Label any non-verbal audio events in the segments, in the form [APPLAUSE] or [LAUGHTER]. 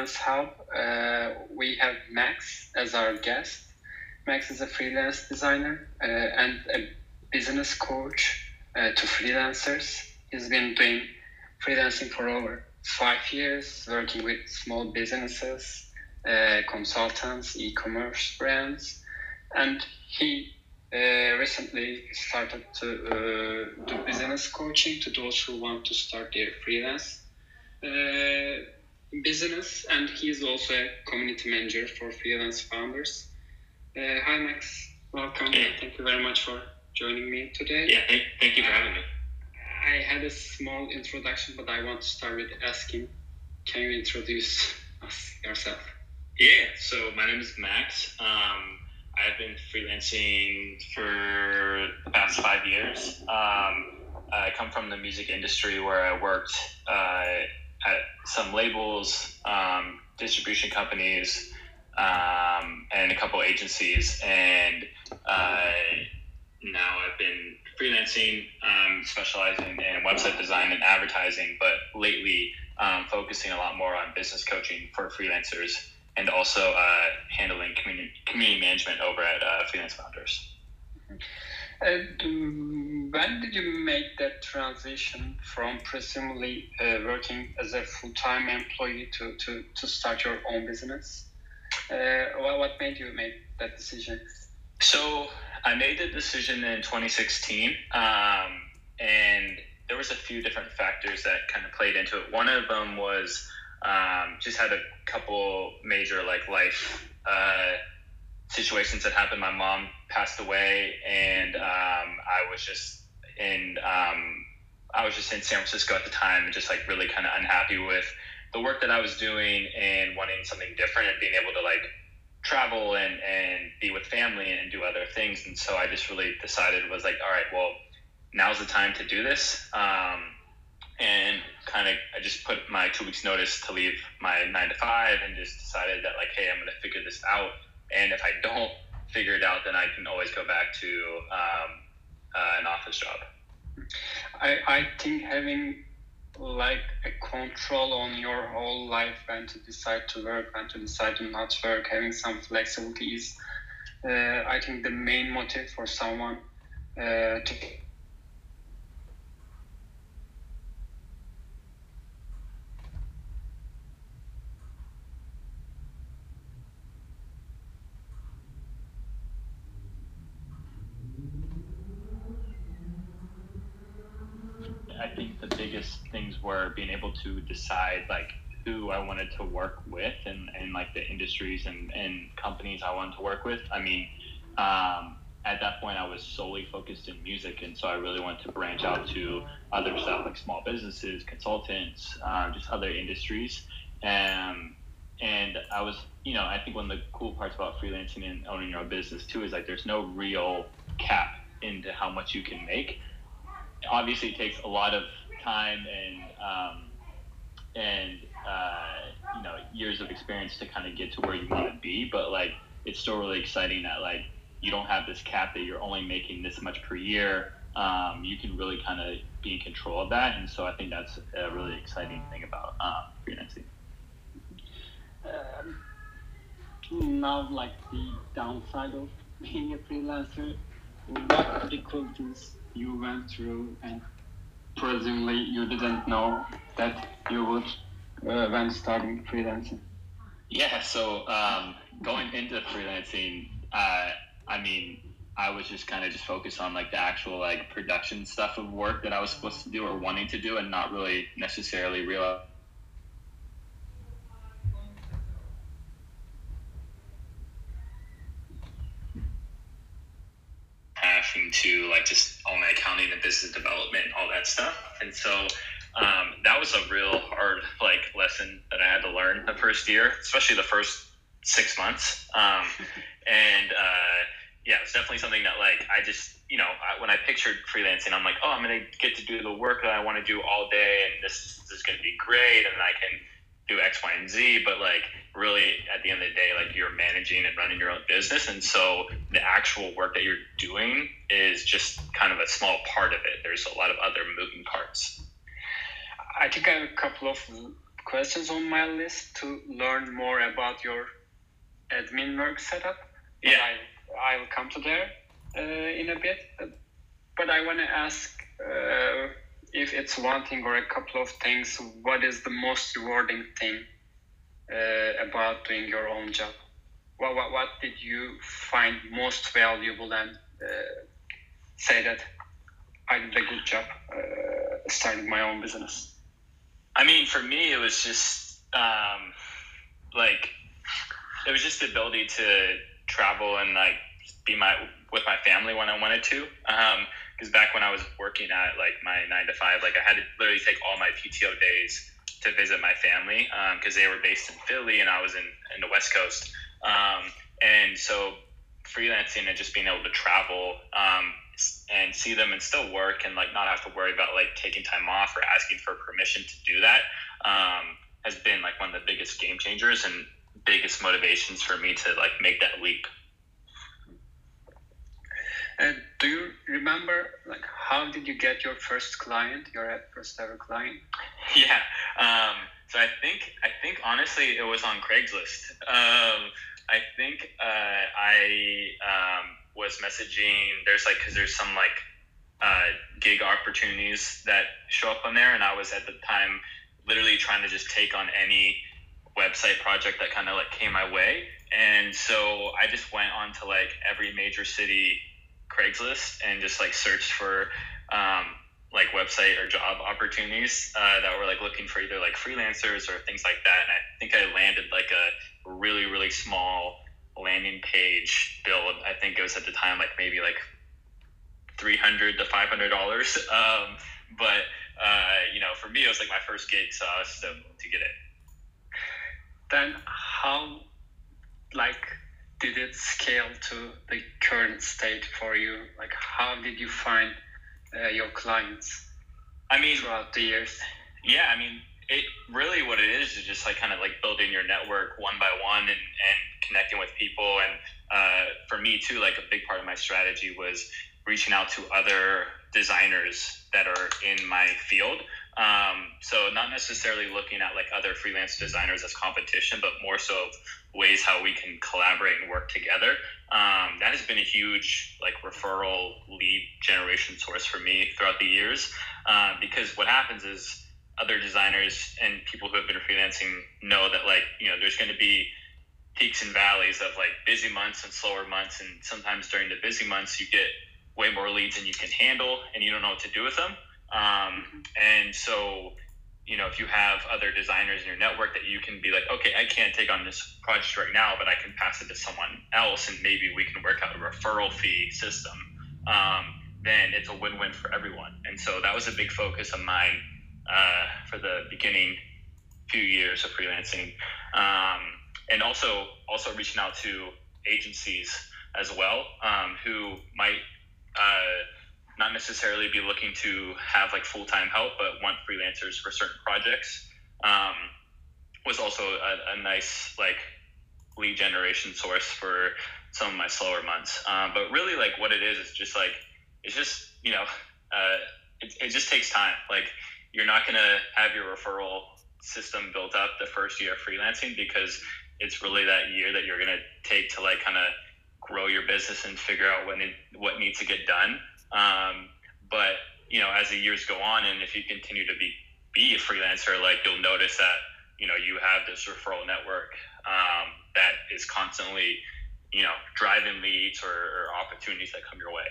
Freelance Hub, uh, we have Max as our guest. Max is a freelance designer uh, and a business coach uh, to freelancers. He's been doing freelancing for over five years, working with small businesses, uh, consultants, e-commerce brands, and he uh, recently started to uh, do business coaching to those who want to start their freelance uh, business, and he is also a community manager for freelance founders. Uh, hi, Max. Welcome. Hey. Thank you very much for joining me today. Yeah, thank, thank you for having me. I had a small introduction, but I want to start with asking can you introduce us yourself? Yeah, so my name is Max. Um, I've been freelancing for the past five years. Um, I come from the music industry where I worked uh, at some labels, um, distribution companies, um, and a couple agencies. And uh, now I've been freelancing, um, specializing in website design and advertising, but lately um, focusing a lot more on business coaching for freelancers and also uh, handling community, community management over at uh, Freelance Founders. Um, when did you make that transition from presumably uh, working as a full time employee to, to, to start your own business? Uh, what, what made you make that decision? So I made the decision in 2016, um, and there was a few different factors that kind of played into it. One of them was um, just had a couple major like life uh, situations that happened. My mom passed away, and um, I was just in um, I was just in San Francisco at the time, and just like really kind of unhappy with the work that I was doing and wanting something different and being able to like travel and and be with family and do other things. And so I just really decided was like, all right, well, now's the time to do this. Um, and kind of I just put my two weeks notice to leave my nine to five and just decided that like, hey, I'm gonna figure this out. And if I don't figure it out, then I can always go back to um, uh, an office job. I, I think having like a control on your whole life when to decide to work, when to decide to not work, having some flexibility is, uh, I think, the main motive for someone uh, to I think the biggest things were being able to decide like who I wanted to work with and, and like the industries and, and companies I wanted to work with. I mean, um, at that point I was solely focused in music and so I really wanted to branch out to other stuff like small businesses, consultants, um, just other industries. Um, and I was, you know, I think one of the cool parts about freelancing and owning your own business too is like there's no real cap into how much you can make obviously it takes a lot of time and um, and uh, you know years of experience to kind of get to where you want to be but like it's still really exciting that like you don't have this cap that you're only making this much per year. Um, you can really kind of be in control of that and so i think that's a really exciting thing about um, freelancing. Um, now like the downside of being a freelancer what difficulties you went through and presumably you didn't know that you would uh, when starting freelancing. Yeah so um, going into freelancing uh, i mean i was just kind of just focused on like the actual like production stuff of work that i was supposed to do or wanting to do and not really necessarily real having to like just all my accounting and business development all that stuff. And so um, that was a real hard like lesson that i had to learn the first year especially the first six months. Um, [LAUGHS] and uh, yeah it's definitely something that like i just you know I, when i pictured freelancing i'm like oh i'm gonna get to do the work that i want to do all day and this, this is gonna be great and i can do X, Y, and Z, but like really at the end of the day, like you're managing and running your own business. And so the actual work that you're doing is just kind of a small part of it. There's a lot of other moving parts. I think I have a couple of questions on my list to learn more about your admin work setup. Yeah. I, I'll come to there uh, in a bit. But I want to ask uh, if it's one thing or a couple of things, what is the most rewarding thing uh, about doing your own job? What, what, what did you find most valuable and uh, say that I did a good job uh, starting my own business? I mean, for me, it was just um, like it was just the ability to travel and like be my with my family when I wanted to. Because back when I was working at like my nine to five, like I had to literally take all my PTO days to visit my family because um, they were based in Philly and I was in, in the West Coast. Um, and so freelancing and just being able to travel um, and see them and still work and like not have to worry about like taking time off or asking for permission to do that um, has been like one of the biggest game changers and biggest motivations for me to like make that leap. And do you remember like how did you get your first client, your first ever client? [LAUGHS] Yeah. Um, so I think I think honestly it was on Craigslist. Um, I think uh, I um, was messaging. There's like because there's some like uh, gig opportunities that show up on there, and I was at the time literally trying to just take on any website project that kind of like came my way. And so I just went on to like every major city Craigslist and just like searched for um, like website or job opportunities uh, that were like looking for either like freelancers or things like that. And I think I landed like a really, really small landing page build. I think it was at the time like maybe like 300 to $500. Um, but, uh, you know, for me, it was like my first gig, so I was stoked to get it then how like did it scale to the current state for you? Like how did you find uh, your clients i mean throughout the years? yeah i mean it really what it is is just like kind of like building your network one by one and, and connecting with people. And uh, for me too like a big part of my strategy was reaching out to other designers that are in my field. Um, so not necessarily looking at like other freelance designers as competition, but more so ways how we can collaborate and work together. Um, that has been a huge like referral lead generation source for me throughout the years. Uh, because what happens is other designers and people who have been freelancing know that like you know there's going to be peaks and valleys of like busy months and slower months, and sometimes during the busy months you get way more leads than you can handle, and you don't know what to do with them. Um, and so, you know, if you have other designers in your network that you can be like, okay, I can't take on this project right now, but I can pass it to someone else, and maybe we can work out a referral fee system. Um, then it's a win-win for everyone. And so that was a big focus of mine uh, for the beginning few years of freelancing, um, and also also reaching out to agencies as well um, who might. Uh, not necessarily be looking to have like full time help, but want freelancers for certain projects. Um, was also a, a, nice like lead generation source for some of my slower months. Um, but really, like what it is is just like it's just you know uh, it, it just takes time. Like you're not gonna have your referral system built up the first year of freelancing because it's really that year that you're gonna take to like kind of grow your business and figure out what it, what needs to get done. Um, but you know, as the years go on, and if you continue to be be a freelancer, like you'll notice that you know you have this referral network um, that is constantly you know driving leads or, or opportunities that come your way.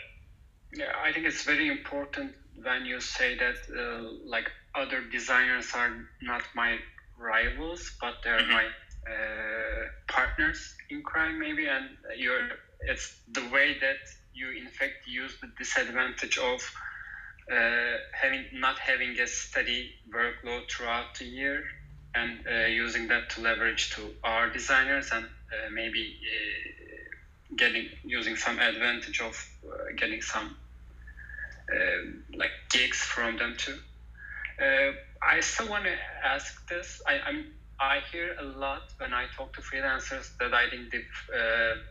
Yeah, I think it's very important when you say that uh, like other designers are not my rivals, but they're mm-hmm. my uh, partners in crime, maybe, and you're it's the way that you in fact use the disadvantage of uh, having not having a steady workload throughout the year and uh, using that to leverage to our designers and uh, maybe uh, getting using some advantage of uh, getting some um, like gigs from them too. Uh, I still want to ask this. I, I'm I hear a lot when I talk to freelancers that I think the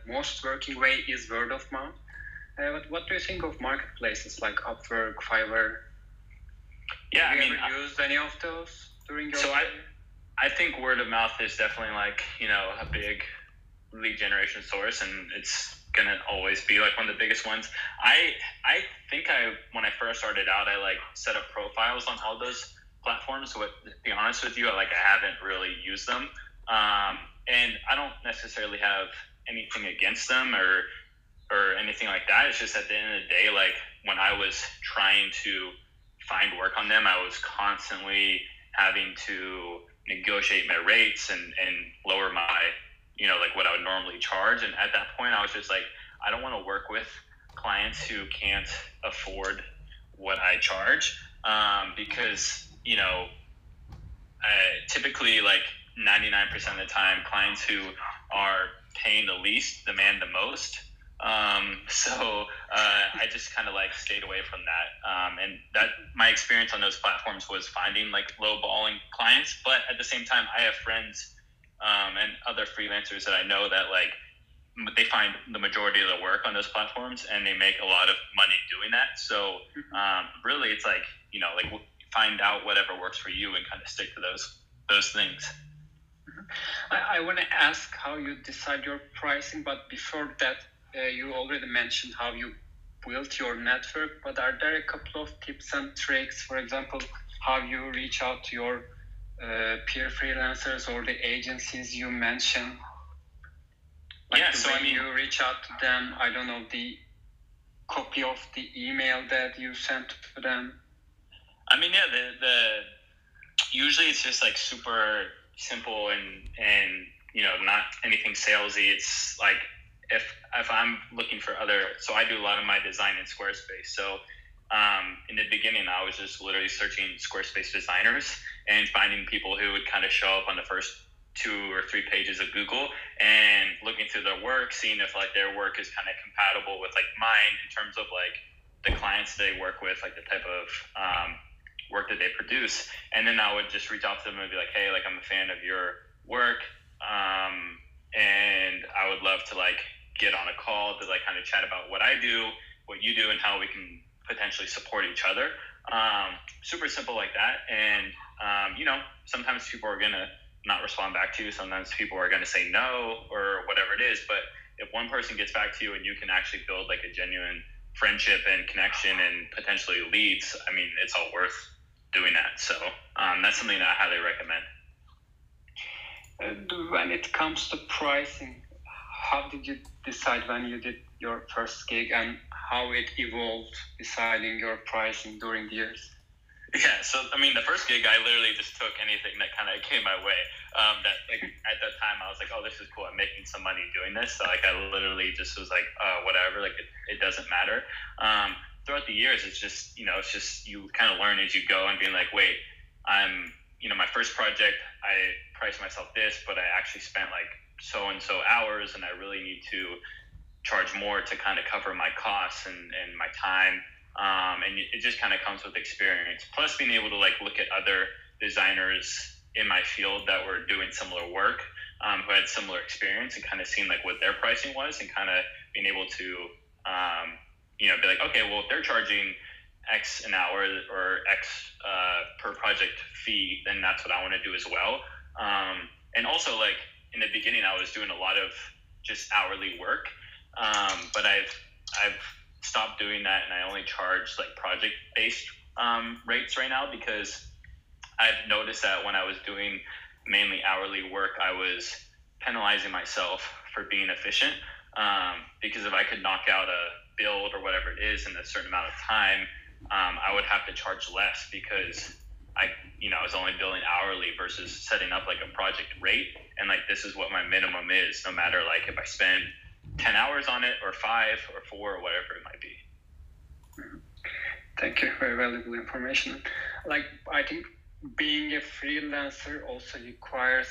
most working way is word of mouth uh, what, what do you think of marketplaces like Upwork, Fiverr? Yeah, Have I you mean, ever used any of those during your so I, I think word of mouth is definitely like you know a big lead generation source, and it's gonna always be like one of the biggest ones. I I think I when I first started out, I like set up profiles on all those platforms. But to be honest with you, I, like I haven't really used them, um, and I don't necessarily have anything against them or or anything like that. It's just at the end of the day, like when I was trying to find work on them, I was constantly having to negotiate my rates and, and lower my, you know, like what I would normally charge. And at that point, I was just like, I don't want to work with clients who can't afford what I charge um, because, you know, uh, typically like 99% of the time, clients who are paying the least demand the most. Um, [LAUGHS] so uh, I just kind of like stayed away from that. Um, and that my experience on those platforms was finding like low balling clients. But at the same time, I have friends um, and other freelancers that I know that like they find the majority of the work on those platforms and they make a lot of money doing that. So um, really, it's like you know like find out whatever works for you and kind of stick to those those things. I, I want to ask how you decide your pricing, but before that, uh, you already mentioned how you built your network, but are there a couple of tips and tricks, for example, how you reach out to your uh, peer freelancers or the agencies you mentioned? Like yeah, so I mean, you reach out to them. I don't know the copy of the email that you sent to them. I mean, yeah, the the usually it's just like super simple and and you know not anything salesy. It's like if if I'm looking for other, so I do a lot of my design in Squarespace. So um, in the beginning, I was just literally searching Squarespace designers and finding people who would kind of show up on the first two or three pages of Google and looking through their work, seeing if like their work is kind of compatible with like mine in terms of like the clients they work with, like the type of um, work that they produce. And then I would just reach out to them and be like, hey, like I'm a fan of your work. Um, and I would love to like get on a call to like kind of chat about what I do, what you do, and how we can potentially support each other. Um, super simple like that. And, um, you know, sometimes people are to not respond back to you. Sometimes people are to say no or whatever it is. But if one person gets back to you and you can actually build like a genuine friendship and connection and potentially leads, I mean, it's all worth doing that. So um, that's something that I highly recommend. When it comes to pricing, how did you decide when you did your first gig and how it evolved deciding your pricing during the years? Yeah, so I mean, the first gig, I literally just took anything that kind of came my way. Um, that like at that time, I was like, oh, this is cool. I'm making some money doing this. So like, I literally just was like, uh, whatever. Like, it, it doesn't matter. Um, throughout the years, it's just you know, it's just you kind of learn as you go and being like, wait, I'm you know, my first project, I priced myself this, but I actually spent like so and so hours and I really need to charge more to kind of cover my costs and, and my time. Um, and it just kind of comes with experience. Plus, being able to like look at other designers in my field that were doing similar work, um, who had similar experience, and kind of seeing like what their pricing was, and kind of being able to, um, you know, be like, okay, well, if they're charging X an hour or X uh, per project fee, then that's what I want to do as well. Um, and also, like, in the beginning, I was doing a lot of just hourly work, um, but I've I've stopped doing that, and I only charge like project based um, rates right now because I've noticed that when I was doing mainly hourly work, I was penalizing myself for being efficient. Um, because if I could knock out a build or whatever it is in a certain amount of time, um, I would have to charge less because I, you know, I was only billing hourly versus setting up like a project rate. And like, this is what my minimum is, no matter like if I spend 10 hours on it or five or four or whatever it might be. Thank you. Very valuable information. Like, I think being a freelancer also requires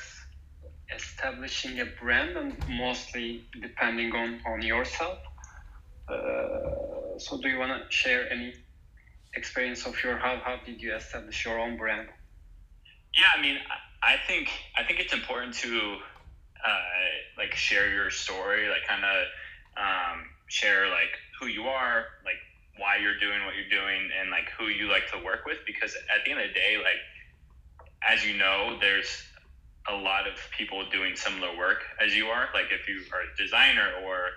establishing a brand and mostly depending on, on yourself. Uh, so do you want to share any experience of your how how did you establish your own brand? Yeah, I mean, I think I think it's important to uh, like share your story, like kind of um, share like who you are, like why you're doing what you're doing, and like who you like to work with. Because at the end of the day, like as you know, there's a lot of people doing similar work as you are. Like if you are a designer or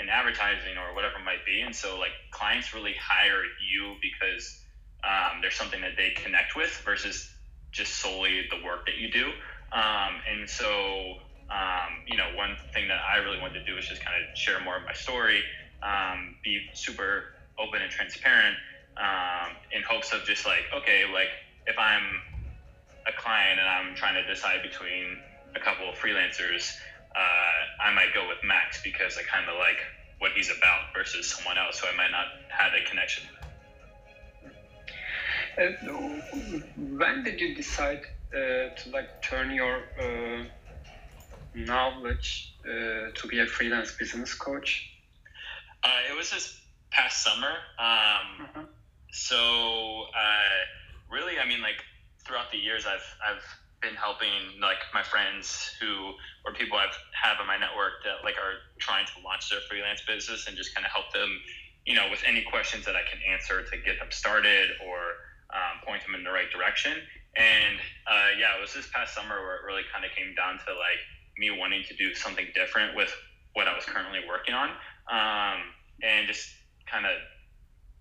in advertising or whatever it might be, and so like clients really hire you because um, there's something that they connect with versus just solely the work that you do. Um, and so, um, you know, one thing that I really wanted to do is just kind of share more of my story, um, be super open and transparent um, in hopes of just like, okay, like if I'm a client and I'm trying to decide between a couple of freelancers, uh, I might go with Max because I kind of like what he's about versus someone else who I might not have a connection with. Uh, when did you decide uh, to like turn your uh, knowledge uh, to be a freelance business coach? Uh, it was this past summer. Um, uh-huh. So really, I mean, like throughout the years, I've I've been helping like my friends who or people I've have in my network that like are trying to launch their freelance business and just kind of help them, you know, with any questions that I can answer to get them started or um, point them in the right direction. And uh, yeah, it was this past summer where it really kind of came down to like me wanting to do something different with what I was currently working on, um, and just kind of,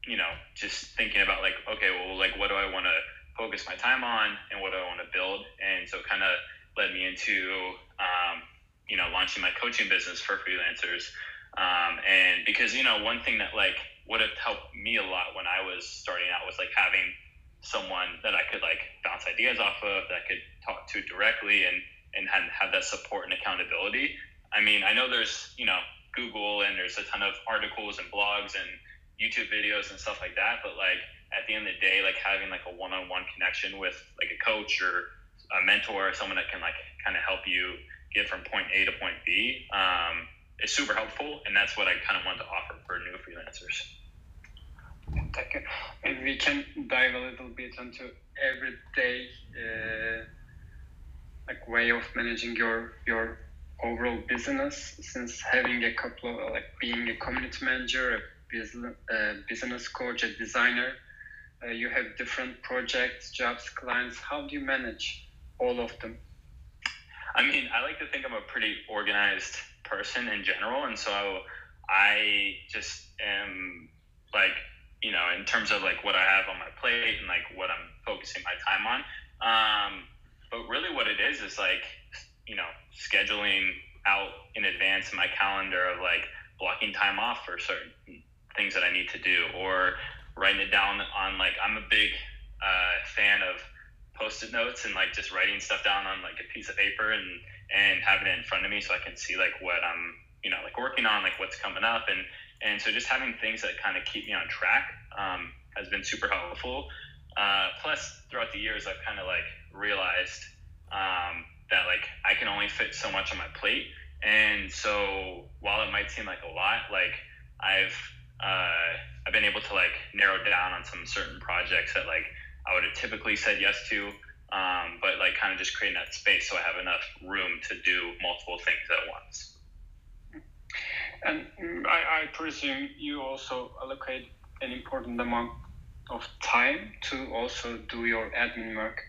you know, just thinking about like, okay, well, like, what do I want to focus my time on, and what I want to build? And so, it kind of led me into, um, you know, launching my coaching business for freelancers. Um, and because you know, one thing that like would have helped me a lot when I was starting out was like having someone that I could like bounce ideas off of, that I could talk to directly, and and have, have that support and accountability. I mean, I know there's you know Google and there's a ton of articles and blogs and YouTube videos and stuff like that, but like at the end of the day, like having like a one-on-one connection with like a coach or a mentor or someone that can like kind of help you get from point A to point B um, is super helpful, and that's what I kind of want to offer for new freelancers. Thank you. Maybe we can dive a little bit into everyday uh, like way of managing your your overall business. Since having a couple of like being a community manager, a business uh, business coach, a designer, uh, you have different projects, jobs, clients. How do you manage all of them? I mean, I like to think I'm a pretty organized person in general, and so I just am like you know, in terms of like what I have on my plate and like what I'm focusing my time on. Um, but really, what it is is like, you know, scheduling out in advance in my calendar of like blocking time off for certain things that I need to do, or writing it down on like I'm a big uh, fan of post-it notes and like just writing stuff down on like a piece of paper and and having it in front of me so I can see like what I'm you know like working on, like what's coming up and and so just having things that kind of keep me on track um, has been super helpful. Uh, plus, throughout the years, I've kind of like realized um, that like I can only fit so much on my plate. And so while it might seem like a lot, like I've uh, I've been able to like narrow down on some certain projects that like I would have typically said yes to, um, but like kind of just creating that space so I have enough room to do multiple things at once. And I, I presume you also allocate an important amount of time to also do your admin work.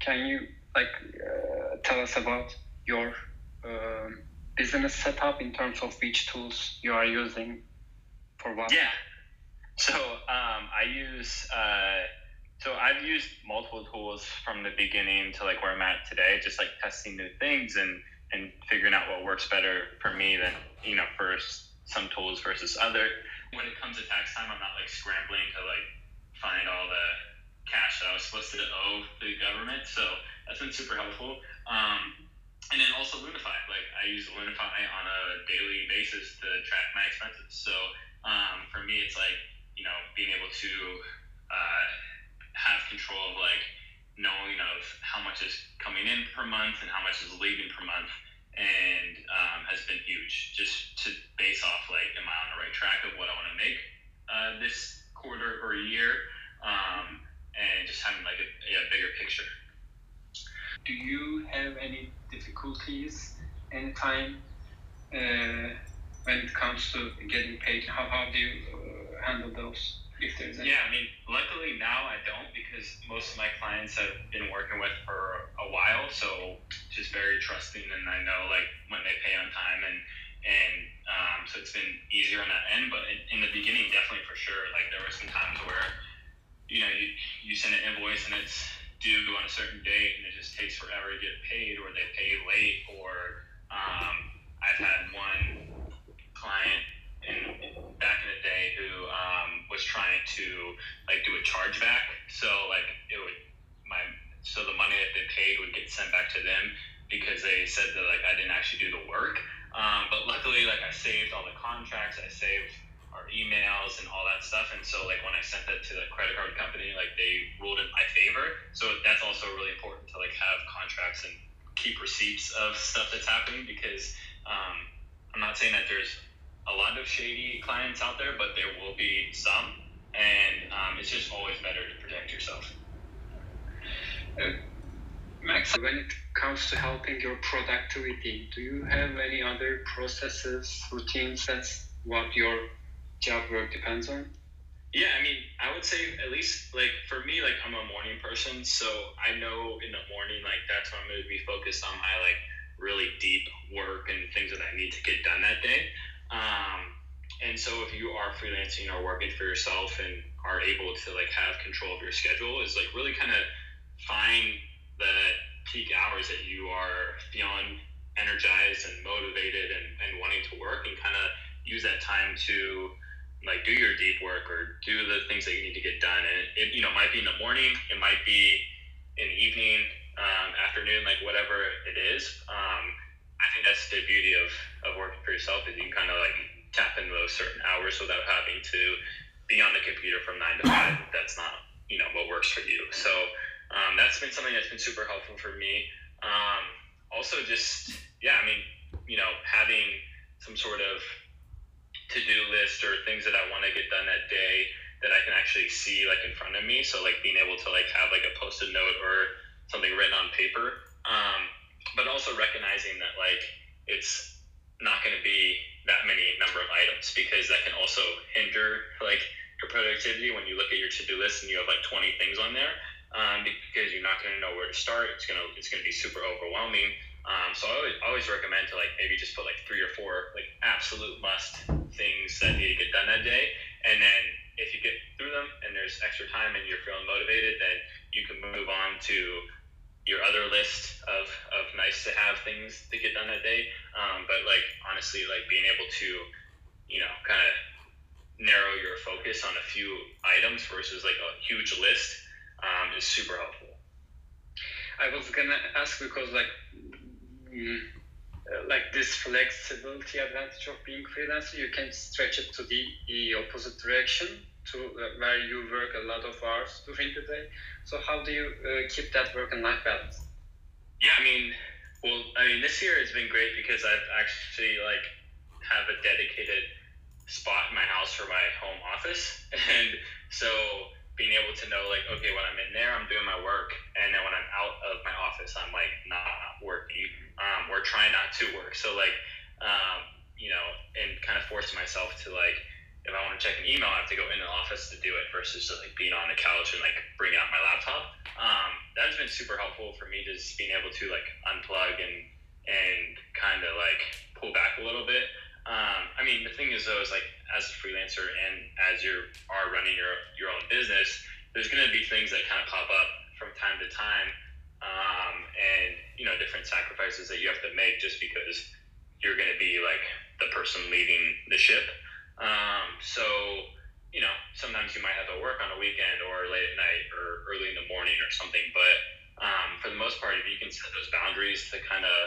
Can you like uh, tell us about your uh, business setup in terms of which tools you are using for what? Yeah. So um, I use. Uh, so I've used multiple tools from the beginning to like where I'm at today, just like testing new things and and figuring out what works better for me than you know for some tools versus other. When it comes to tax time, I'm not like scrambling to like find all the cash that I was supposed to owe the government. So that's been super helpful. Um, and then also Lunify. Like I use Lunify on a daily basis to track my expenses. So um, for me, it's like you know being able to uh, have control of like knowing of how much is coming in per month and how much is leaving per month and um, has been huge. Just to base off like am i on the right track of what i want to make uh, this quarter or year? Um, and just having like a, a, bigger picture. Do you have any difficulties anytime uh, when it comes to getting paid? How, how do you handle those If there's any. Yeah, I mean, luckily now I don't because most of my clients have been working with for a while, so just very trusting, and I know like when they pay on time, and and um, so it's been easier on that end. But in, in the beginning, definitely for sure, like there were some times where you know you you send an invoice and it's due on a certain date, and it just takes forever to get paid, or they pay late, or um, I've had one client in back in the day who um, was trying to like do a chargeback. So like it would my so the money that they paid would get sent back to them because they said that like I didn't actually do the work. Um, but luckily, like I saved all the contracts, I saved our emails and all that stuff. And so like when I sent that to the credit card company, like they ruled in my favor. So that's also really important to like have contracts and keep receipts of stuff that's happening because um, I'm not saying that there's a lot of shady clients out there, but there will be some, and um, it's just always better to protect yourself. Uh, Max, when it comes to helping your productivity, do you have any other processes, routines? That's what your job work depends on. Yeah, I mean, I would say at least like for me, like I'm a morning person, so I know in the morning like that's when I'm going to be focused on my like really deep work and things that I need to get done that day. Um, and so if you are freelancing or working for yourself and are able to like have control of your schedule, is like really kind of find the peak hours that you are feeling energized and motivated and, and wanting to work and kind of use that time to like do your deep work or do the things that you need to get done. And it, it you know might be in the morning, it might be in the evening, um, afternoon, like whatever it is. Um, I think that's the beauty of, of working for yourself is you can kind of like tap into those certain hours without having to be on the computer from nine to five. That's not you know what works for you. So um, that's been something that's been super helpful for me. Um, also, just yeah, I mean, you know, having some sort of to-do list or things that I want to get done that day that I can actually see like in front of me. So like being able to like have like a post-it note or something written on paper. Um, but also recognizing that like it's not going to be that many number of items because that can also hinder like your productivity when you look at your to-do list and you have like 20 things on there um, because you're not going to know where to start. It's going to it's going to be super overwhelming. Um, so I always, always recommend to like maybe just put like three or four like absolute must things that need to get done that day. And then if you get through them and there's extra time and you're feeling motivated then you can move on to your other list of, of nice to have things to get done that day. Um, but like honestly, like being able to, you know, kind of narrow your focus on a few items versus like a huge list um, is super helpful. I was gonna ask because like. Mm, like this flexibility advantage of being freelancer, you can stretch it to the, the opposite direction to uh, where you work a lot of hours during the day. So how do you uh, keep that work and life balance? Yeah, I mean, well, I mean, this year has been great because I've actually like have a dedicated spot in my house for my home office, [LAUGHS] and so being able to know like, okay, when I'm in there, I'm doing my work, and then when I'm out of my office, I'm like not working um, or trying not to work. So like, um, you know, and kind of forcing myself to like if I want to check an email, I have to go into the office to do it versus just like being on the couch and like bring out my laptop. Um, that's been super helpful for me, just being able to like unplug and and kind of like pull back a little bit. Um, I mean, the thing is though, is like as a freelancer and as you are running your your own business, there's going to be things that kind of pop up from time to time, um, and you know different sacrifices that you have to make just because you're going to be like the person leading the ship. Um, so, you know, sometimes you might have to work on a weekend or late at night or early in the morning or something. But um, for the most part, if you can set those boundaries to kind of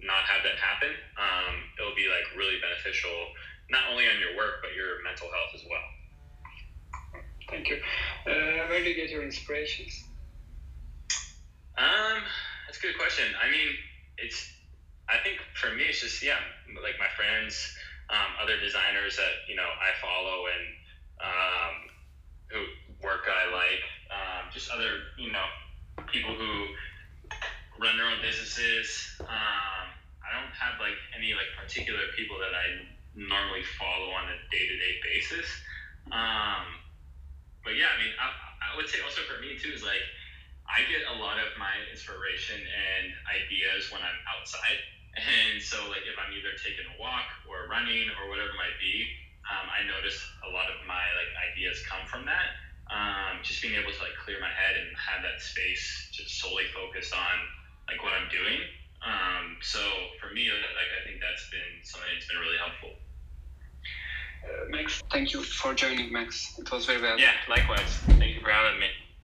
not have that happen, um, it'll be like really beneficial, not only on your work, but your mental health as well. Thank you. Uh, where do you get your inspirations? Um, that's a good question. I mean, it's, I think for me, it's just, yeah, like my friends, um, other designers that you know I follow and um, who work I like, um, just other you know people who run their own businesses. Um, I don't have like any like particular people that I normally follow on a day to day basis. Um, but yeah, I mean, I, I would say also for me too is like I get a lot of my inspiration and ideas when I'm outside. And so, like, if I'm either taking a walk or running or whatever it might be, um, I notice a lot of my like ideas come from that. Um, just being able to like clear my head and have that space just solely focused on like what I'm doing. Um, so for me, like I think that's been something that's been really helpful. Uh, Max, thank you for joining, Max. It was very valuable. Yeah, likewise. Thank you for having me.